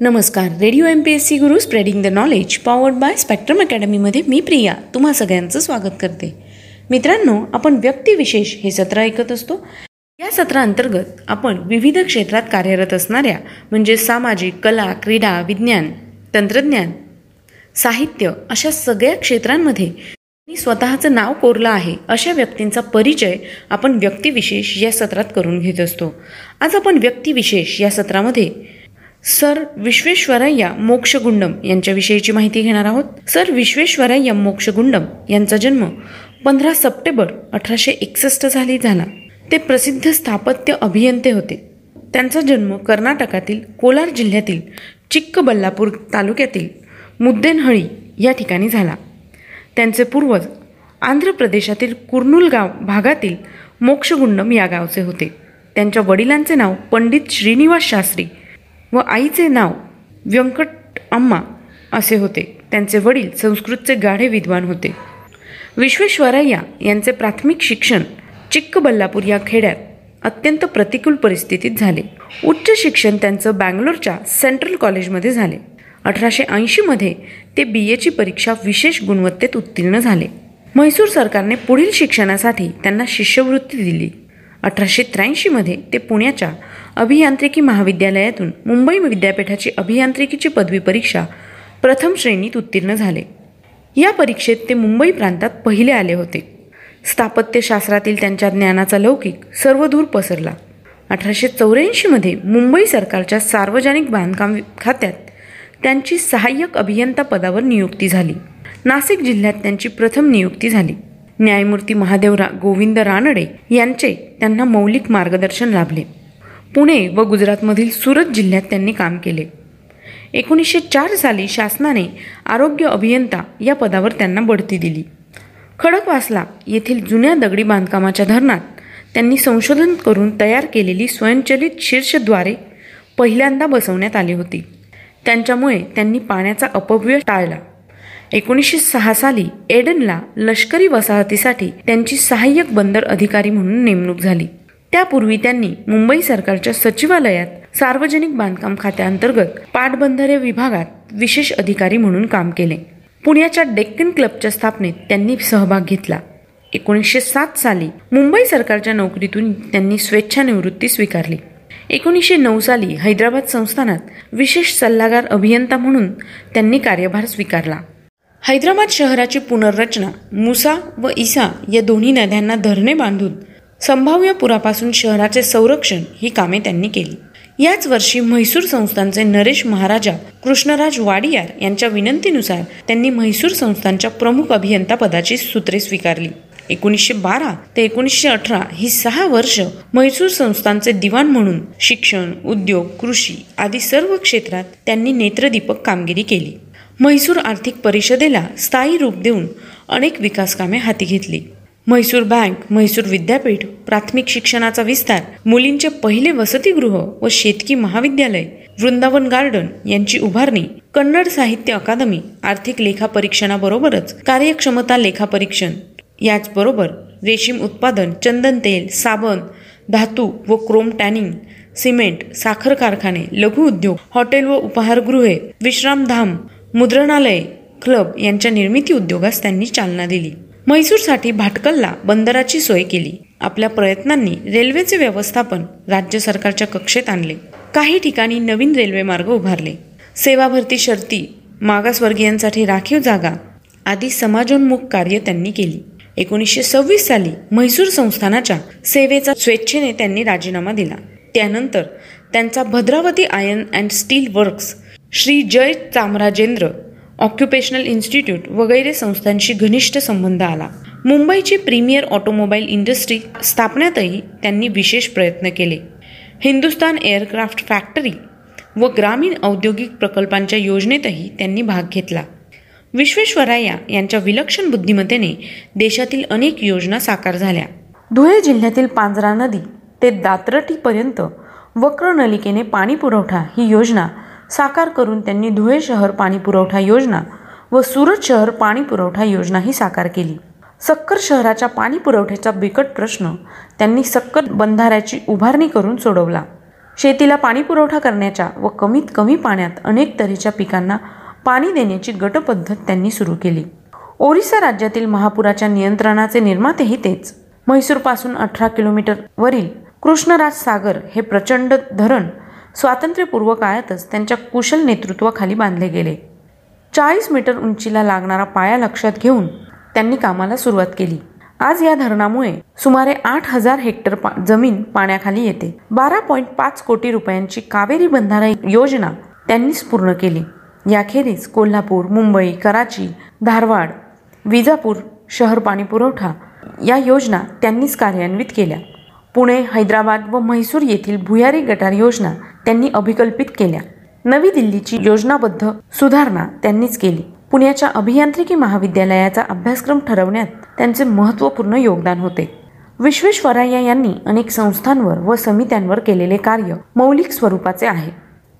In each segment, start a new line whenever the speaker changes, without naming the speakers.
नमस्कार. Radio M P S C Guru spreading the knowledge powered by Spectrum अकॅडमीमध्ये मी प्रिया तुम्हा सगळ्यांचं स्वागत करते. मित्रांनो आपण व्यक्तिविशेष हे सत्र ऐकत असतो. या सत्रांतर्गत आपण विविध क्षेत्रात कार्यरत असणाऱ्या म्हणजे सामाजिक कला क्रीडा विज्ञान तंत्रज्ञान साहित्य अशा सगळ्या क्षेत्रांमध्ये त्यांनी स्वतःचं नाव कोरलं आहे अशा व्यक्तींचा परिचय आपण व्यक्तिविशेष या सत्रात करून घेत असतो. आज आपण व्यक्तिविशेष या सत्रामध्ये सर विश्वेश्वरय्या मोक्षगुंडम यांच्याविषयीची माहिती घेणार आहोत. सर विश्वेश्वरय्या मोक्षगुंडम यांचा जन्म पंधरा सप्टेंबर अठराशे एकसष्ट साली झाला. ते प्रसिद्ध स्थापत्य अभियंते होते. त्यांचा जन्म कर्नाटकातील कोलार जिल्ह्यातील चिक्कबल्लापूर तालुक्यातील मुद्देनहळी या ठिकाणी झाला. त्यांचे पूर्वज आंध्र प्रदेशातील कुर्नूल गाव भागातील मोक्षगुंडम या गावचे होते. त्यांच्या वडिलांचे नाव पंडित श्रीनिवास शास्त्री व आईचे नाव व्यंकट अम्मा असे होते. त्यांचे वडील संस्कृतचे गाढे विद्वान होते. विश्वेश्वरय्या यांचे प्राथमिक शिक्षण चिक्कबल्लापूर या खेड्यात अत्यंत प्रतिकूल परिस्थितीत झाले. उच्च शिक्षण त्यांचं बँगलोरच्या सेंट्रल कॉलेजमध्ये झाले. अठराशे ऐंशीमध्ये ते बी एची परीक्षा विशेष गुणवत्तेत उत्तीर्ण झाले. म्हैसूर सरकारने पुढील शिक्षणासाठी त्यांना शिष्यवृत्ती दिली. अठराशे त्र्याऐंशीमध्ये ते पुण्याच्या अभियांत्रिकी महाविद्यालयातून मुंबई विद्यापीठाची अभियांत्रिकीची पदवी परीक्षा प्रथम श्रेणीत उत्तीर्ण झाले. या परीक्षेत ते मुंबई प्रांतात पहिले आले होते. स्थापत्यशास्त्रातील त्यांच्या ज्ञानाचा लौकिक सर्वदूर पसरला. अठराशे चौऱ्याऐंशीमध्ये मुंबई सरकारच्या सार्वजनिक बांधकाम खात्यात त्यांची सहाय्यक अभियंता पदावर नियुक्ती झाली. नाशिक जिल्ह्यात त्यांची प्रथम नियुक्ती झाली. न्यायमूर्ती महादेवरा गोविंद रानडे यांचे त्यांना मौलिक मार्गदर्शन लाभले. पुणे व गुजरातमधील सुरत जिल्ह्यात त्यांनी काम केले. एकोणीसशे चार साली शासनाने आरोग्य अभियंता या पदावर त्यांना बढती दिली. खडकवासला येथील जुन्या दगडी बांधकामाच्या धरणात त्यांनी संशोधन करून तयार केलेली स्वयंचलित शीर्षद्वारे पहिल्यांदा बसवण्यात आली होती. त्यांच्यामुळे त्यांनी पाण्याचा अपव्यय टाळला. एकोणीसशे सहा साली एडनला लष्करी वसाहतीसाठी त्यांची सहाय्यक बंदर अधिकारी म्हणून नेमणूक झाली. त्यापूर्वी त्यांनी मुंबई सरकारच्या सचिवालयात सार्वजनिक बांधकाम खात्याअंतर्गत पाटबंधारे विभागात विशेष अधिकारी म्हणून काम केले. पुण्याच्या डेक्कन क्लबच्या स्थापनेत त्यांनी सहभाग घेतला. एकोणीसशे सात साली मुंबई सरकारच्या नोकरीतून त्यांनी स्वेच्छानिवृत्ती स्वीकारली. एकोणीसशे नऊ साली हैदराबाद संस्थानात विशेष सल्लागार अभियंता म्हणून त्यांनी कार्यभार स्वीकारला. हैदराबाद शहराची पुनर्रचना मुसा व इसा या दोन्ही नद्यांना धरणे बांधून संभाव्य पुरापासून शहराचे संरक्षण ही कामे त्यांनी केली. याच वर्षी म्हैसूर संस्थांचे नरेश महाराजा कृष्णराज वाडियार यांच्या विनंतीनुसार त्यांनी म्हैसूर संस्थांच्या प्रमुख अभियंता पदाची सूत्रे स्वीकारली. एकोणीसशे बारा ते एकोणीसशे अठरा ही सहा वर्ष म्हैसूर संस्थांचे दिवाण म्हणून शिक्षण उद्योग कृषी आदी सर्व क्षेत्रात त्यांनी नेत्रदीपक कामगिरी केली. म्हैसूर आर्थिक परिषदेला स्थायी रूप देऊन अनेक विकासकामे हाती घेतली. म्हैसूर बँक म्हैसूर विद्यापीठ प्राथमिक शिक्षणाचा विस्तार मुलींचे पहिले वसतिगृह व शेतकी महाविद्यालय वृंदावन गार्डन यांची उभारणी कन्नड साहित्य अकादमी आर्थिक लेखापरीक्षणाबरोबरच कार्यक्षमता लेखापरीक्षण याचबरोबर रेशीम उत्पादन चंदन तेल साबण धातू व क्रोम टॅनिंग सिमेंट साखर कारखाने लघु उद्योग हॉटेल व उपहारगृहे विश्रामधाम मुद्रणालय क्लब यांच्या निर्मिती उद्योगास त्यांनी चालना दिली. म्हैसूरसाठी भाटकलला बंदराची सोय केली. आपल्या प्रयत्नांनी रेल्वेचे व्यवस्थापन राज्य सरकारच्या कक्षेत आणले. काही ठिकाणी नवीन रेल्वे मार्ग उभारले. सेवा भरती शर्ती मागासवर्गीयांसाठी राखीव जागा आदी समाजोन्मुख कार्य त्यांनी केली. एकोणीसशे सव्वीस साली म्हैसूर संस्थानाच्या सेवेचा स्वेच्छेने त्यांनी राजीनामा दिला. त्यानंतर त्यांचा Bhadravati iron and steel works Shri Jaya Chamarajendra occupational institute वगैरे संस्थांशी घनिष्ठ संबंध आला. मुंबईची प्रीमियर ऑटोमोबाईल इंडस्ट्री स्थापण्यातही त्यांनी विशेष प्रयत्न केले. हिंदुस्तान एअरक्राफ्ट फॅक्टरी व ग्रामीण औद्योगिक प्रकल्पांच्या योजनेतही त्यांनी भाग घेतला. विश्वेश्वराया यांच्या विलक्षण बुद्धिमत्तेने देशातील अनेक योजना साकार झाल्या. धुळे जिल्ह्यातील पांजरा नदी ते दात्रटीपर्यंत वक्र नलिकेने पाणी पुरवठा ही योजना साकार करून त्यांनी धुळे शहर पाणी पुरवठा योजना व सुरत शहर पाणी पुरवठा योजनाही साकार केली. सक्कर शहराच्या पाणी पुरवठ्याचा बिकट प्रश्न त्यांनी सक्कर बंधाऱ्याची उभारणी करून सोडवला. शेतीला पाणी पुरवठा करण्याच्या व कमीत कमी पाण्यात अनेक तऱ्हेच्या पिकांना पाणी देण्याची गटपद्धत त्यांनी सुरू केली. ओरिसा राज्यातील महापुराच्या नियंत्रणाचे निर्मातेही तेच. म्हैसूरपासून अठरा किलोमीटरवरील कृष्णराज सागर हे प्रचंड धरण स्वातंत्र्यपूर्व काळातच त्यांच्या कुशल नेतृत्वाखाली बांधले गेले. चाळीस मीटर उंचीला लागणारा पाया लक्षात घेऊन त्यांनी कामाला सुरुवात केली. आज या धरणामुळे सुमारे आठ हजार हेक्टर पा जमीन पाण्याखाली येते. बारा पॉईंट पाच कोटी रुपयांची कावेरी बंधारा योजना त्यांनीच पूर्ण केली. याखेरीज कोल्हापूर मुंबई कराची धारवाड विजापूर शहर पाणी पुरवठा या योजना त्यांनीच कार्यान्वित केल्या. पुणे हैदराबाद व म्हैसूर येथील भुयारी गटार योजना त्यांनी अभिकल्पित केल्या. नवी दिल्लीची योजनाबद्ध सुधारणा त्यांनीच केली. पुण्याच्या अभियांत्रिकी महाविद्यालयाचा अभ्यासक्रम ठरवण्यात त्यांचे महत्त्वपूर्ण योगदान होते. विश्वेश्वरय्या यांनी अनेक संस्थांवर व समित्यांवर केलेले कार्य मौलिक स्वरूपाचे आहे.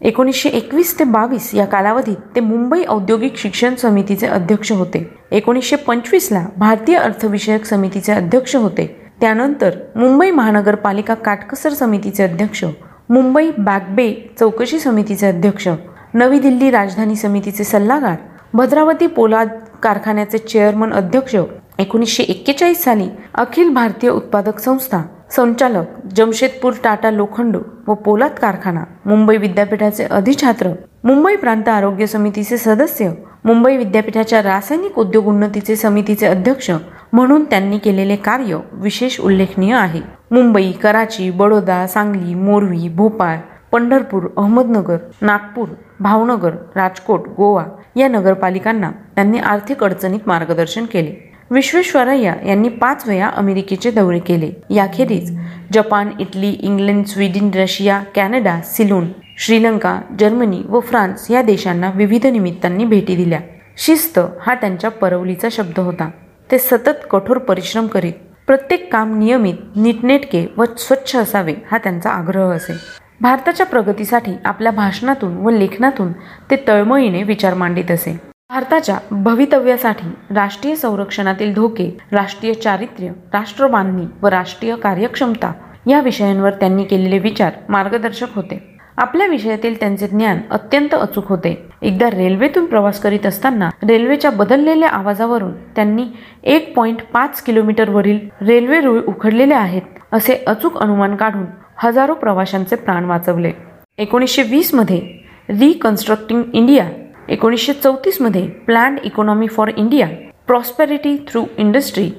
एकोणीसशे एकवीस ते बावीस या कालावधीत ते मुंबई औद्योगिक शिक्षण समितीचे अध्यक्ष होते. एकोणीसशे पंचवीसला भारतीय अर्थविषयक समितीचे अध्यक्ष होते. त्यानंतर मुंबई महानगरपालिका काटकसर समितीचे अध्यक्ष मुंबई बॅकबे चौकशी समितीचे अध्यक्ष नवी दिल्ली राजधानी समितीचे सल्लागार भद्रावती पोलाद कारखान्याचे चेअरमन अध्यक्ष एकोणीसशे एक्केचाळीस साली अखिल भारतीय उत्पादक संस्था संचालक जमशेदपूर टाटा लोखंड व पोलाद कारखाना मुंबई विद्यापीठाचे अधिछात्र मुंबई प्रांत आरोग्य समितीचे सदस्य मुंबई विद्यापीठाच्या रासायनिक उद्योग उन्नतीचे समितीचे अध्यक्ष म्हणून त्यांनी केलेले कार्य विशेष उल्लेखनीय आहे. मुंबई कराची बडोदा सांगली मोरवी भोपाळ पंढरपूर अहमदनगर नागपूर भावनगर राजकोट गोवा या नगरपालिकांना त्यांनी आर्थिक अडचणीत मार्गदर्शन केले. विश्वेश्वरय्या यांनी पाच वेळा अमेरिकेचे दौरे केले. याखेरीज Japan Italy England Sweden Russia Canada Ceylon Sri Lanka Germany व फ्रान्स या देशांना विविध निमित्तांनी भेटी दिल्या. शिस्त हा त्यांच्या परवलीचा शब्द होता. ते सतत कठोर परिश्रम करीत प्रत्येक काम नियमित नीटनेटके व स्वच्छ असावे हा त्यांचा आग्रह असे. भारताच्या प्रगतीसाठी आपल्या भाषणातून व लेखनातून ते तळमळीने विचार मांडित असे. भारताच्या भवितव्यासाठी राष्ट्रीय संरक्षणातील धोके राष्ट्रीय चारित्र्य राष्ट्रबांधणी व राष्ट्रीय कार्यक्षमता या विषयांवर त्यांनी केलेले विचार मार्गदर्शक होते. आपल्या विषयातील त्यांचे ज्ञान अत्यंत अचूक होते. एकदा रेल्वेतून प्रवास करीत असताना रेल्वेच्या बदललेल्या आवाजावरून त्यांनी एक पॉईंट पाच किलोमीटरवरील रेल्वे रुळ उखडलेले आहेत असे अचूक अनुमान काढून हजारो प्रवाशांचे प्राण वाचवले. एकोणीसशे वीसमध्ये रिकन्स्ट्रक्टिंग इंडिया एकोणीसशे चौतीसमध्ये planned economy for India prosperity through industry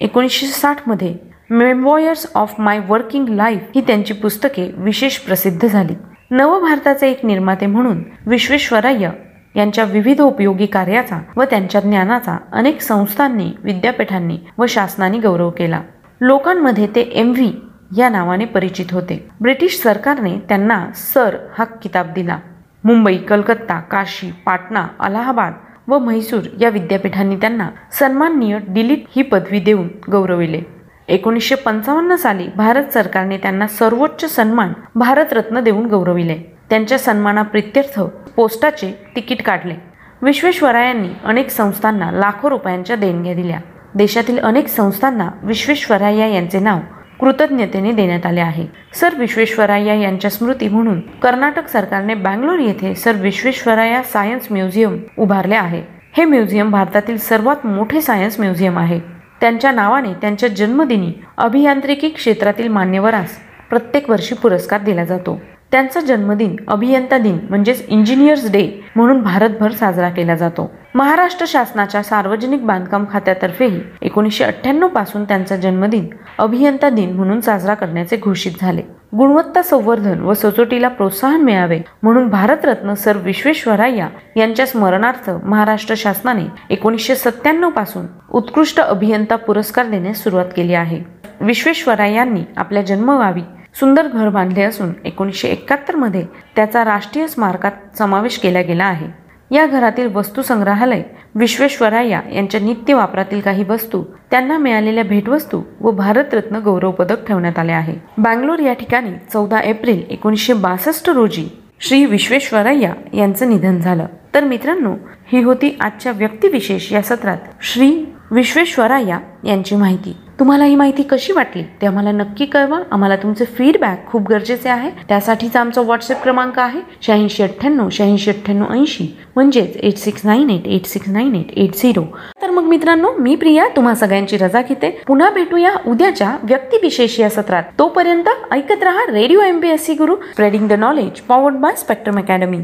एकोणीसशे साठमध्ये memoirs of my working life ही त्यांची पुस्तके विशेष प्रसिद्ध झाली. नवभारताचे एक निर्माते म्हणून विश्वेश्वरय्य यांच्या विविध उपयोगी कार्याचा व त्यांच्या ज्ञानाचा अनेक संस्थांनी विद्यापीठांनी व शासनाने गौरव केला. लोकांमध्ये ते एम व्ही या नावाने परिचित होते. ब्रिटिश सरकारने त्यांना सर हा किताब दिला. मुंबई कलकत्ता काशी पाटणा अलाहाबाद व म्हैसूर या विद्यापीठांनी त्यांना सन्माननीय डिलीट ही पदवी देऊन गौरविले. एकोणीसशे पंचावन्न साली भारत सरकारने त्यांना सर्वोच्च सन्मान भारतरत्न देऊन गौरविले. त्यांच्या सन्मानाप्रित्यर्थ पोस्टाचे तिकीट काढले. विश्वेश्वरायांनी अनेक संस्थांना लाखो रुपयांच्या देणग्या दिल्या. देशातील अनेक संस्थांना विश्वेश्वराया यांचे नाव कृतज्ञतेने देण्यात आले आहे. सर विश्वेश्वराया यांच्या स्मृती म्हणून कर्नाटक सरकारने बँगलोर येथे सर विश्वेश्वराया सायन्स म्युझियम उभारले आहे. हे म्युझियम भारतातील सर्वात मोठे सायन्स म्युझियम आहे. त्यांच्या नावाने त्यांच्या जन्मदिनी अभियांत्रिकी क्षेत्रातील मान्यवरास प्रत्येक वर्षी पुरस्कार दिला जातो. त्यांचा जन्मदिन अभियंता दिन म्हणजेच इंजिनियर्स डे म्हणून भारतभर साजरा केला जातो. महाराष्ट्र शासनाच्या सार्वजनिक बांधकाम खात्यातर्फेही एकोणीसशे अठ्ठ्याण्णवपासून त्यांचा जन्मदिन अभियंता दिन म्हणून साजरा करण्याचे घोषित झाले. गुणवत्ता संवर्धन व सचोटीला प्रोत्साहन मिळावे म्हणून भारतरत्न सर विश्वेश्वरय्या यांच्या स्मरणार्थ महाराष्ट्र शासनाने एकोणीसशे सत्त्याण्णवपासून उत्कृष्ट अभियंता पुरस्कार देण्यास सुरुवात केली आहे. विश्वेश्वरायांनी आपल्या जन्मगावी सुंदर घर बांधले असून एकोणीसशे एकाहत्तरमध्ये त्याचा राष्ट्रीय स्मारकात समावेश केला गेला आहे. या घरातील वस्तू संग्रहालय विश्वेश्वराया यांच्या नित्य वापरातील काही वस्तू त्यांना मिळालेल्या भेटवस्तू व भारतरत्न गौरव पदक ठेवण्यात आले आहे. बँगलोर या ठिकाणी चौदा एप्रिल एकोणीसशे बासष्ट रोजी श्री विश्वेश्वरय्या यांचं निधन झालं. तर मित्रांनो ही होती आजच्या व्यक्तिविशेष या सत्रात. श्री विश्वेश्वराया यांची माहिती. तुम्हाला ही माहिती कशी वाटली? ते आम्हाला नक्की कळवा. आम्हाला तुमचे फीडबॅक खूप गरजेचे आहे. त्यासाठीचा आमचा व्हॉट्सअप क्रमांक आहे शहाऐंशी अठ्ठ्याण्णव शहाऐंशी अठ्ठ्याण्णव ऐंशी. म्हणजेच eight six nine eight eight six nine eight eight zero तर मग मित्रांनो मी प्रिया तुम्हा सगळ्यांची रजा घेते. पुन्हा भेटूया उद्याच्या व्यक्तिविशेष या सत्रात. तोपर्यंत ऐकत रहा radio MPSC Guru spreading the knowledge powered by Spectrum academy